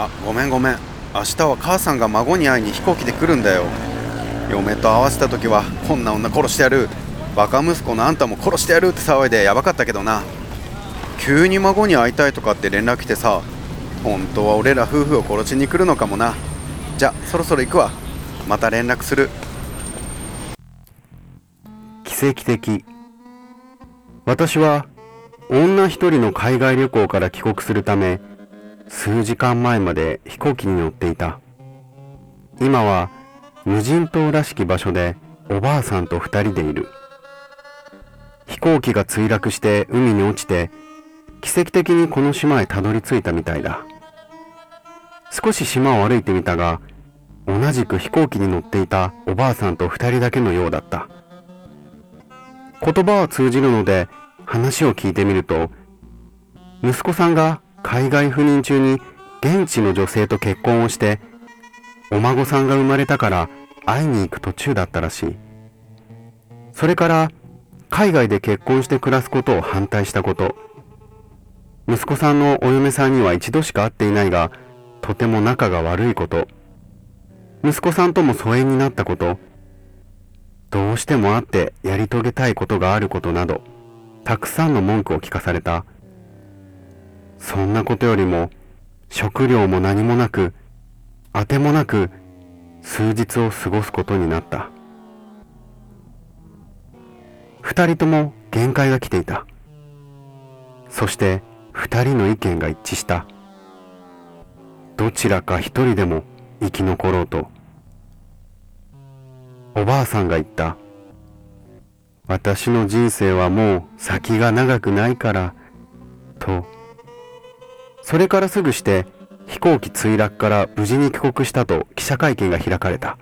あごめんごめん。明日は母さんが孫に会いに飛行機で来るんだよ。嫁と会わせた時はこんな女殺してやる。バカ息子のあんたも殺してやるって騒いでやばかったけどな。急に孫に会いたいとかって連絡来てさ本当は俺ら夫婦を殺しに来るのかもな。じゃそろそろ行くわ。また連絡する。奇跡的。私は女一人の海外旅行から帰国するため数時間前まで飛行機に乗っていた。今は無人島らしき場所でおばあさんと二人でいる。飛行機が墜落して海に落ちて奇跡的にこの島へたどり着いたみたいだ。少し島を歩いてみたが同じく飛行機に乗っていたおばあさんと二人だけのようだった。言葉は通じるので話を聞いてみると息子さんが海外赴任中に現地の女性と結婚をしてお孫さんが生まれたから会いに行く途中だったらしい。それから海外で結婚して暮らすことを反対したこと。息子さんのお嫁さんには一度しか会っていないがとても仲が悪いこと。息子さんとも疎遠になったこと。どうしても会ってやり遂げたいことがあることなどたくさんの文句を聞かされた。そんなことよりも食料も何もなくあてもなく数日を過ごすことになった。二人とも限界が来ていた。そして二人の意見が一致した。どちらか一人でも生き残ろうとおばあさんが言った。私の人生はもう先が長くないからとそれからすぐして飛行機墜落から無事に帰国したと記者会見が開かれた。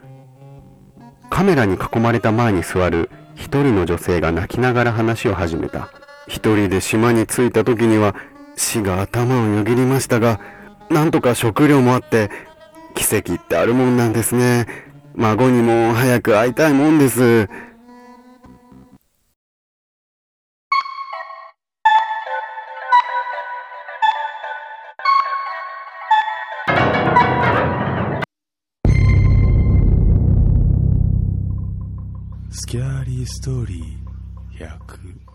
カメラに囲まれた前に座る一人の女性が泣きながら話を始めた。一人で島に着いた時には死が頭をよぎりましたがなんとか食料もあって奇跡ってあるもんなんですね。孫にも早く会いたいもんです。スキャーリーストーリー。100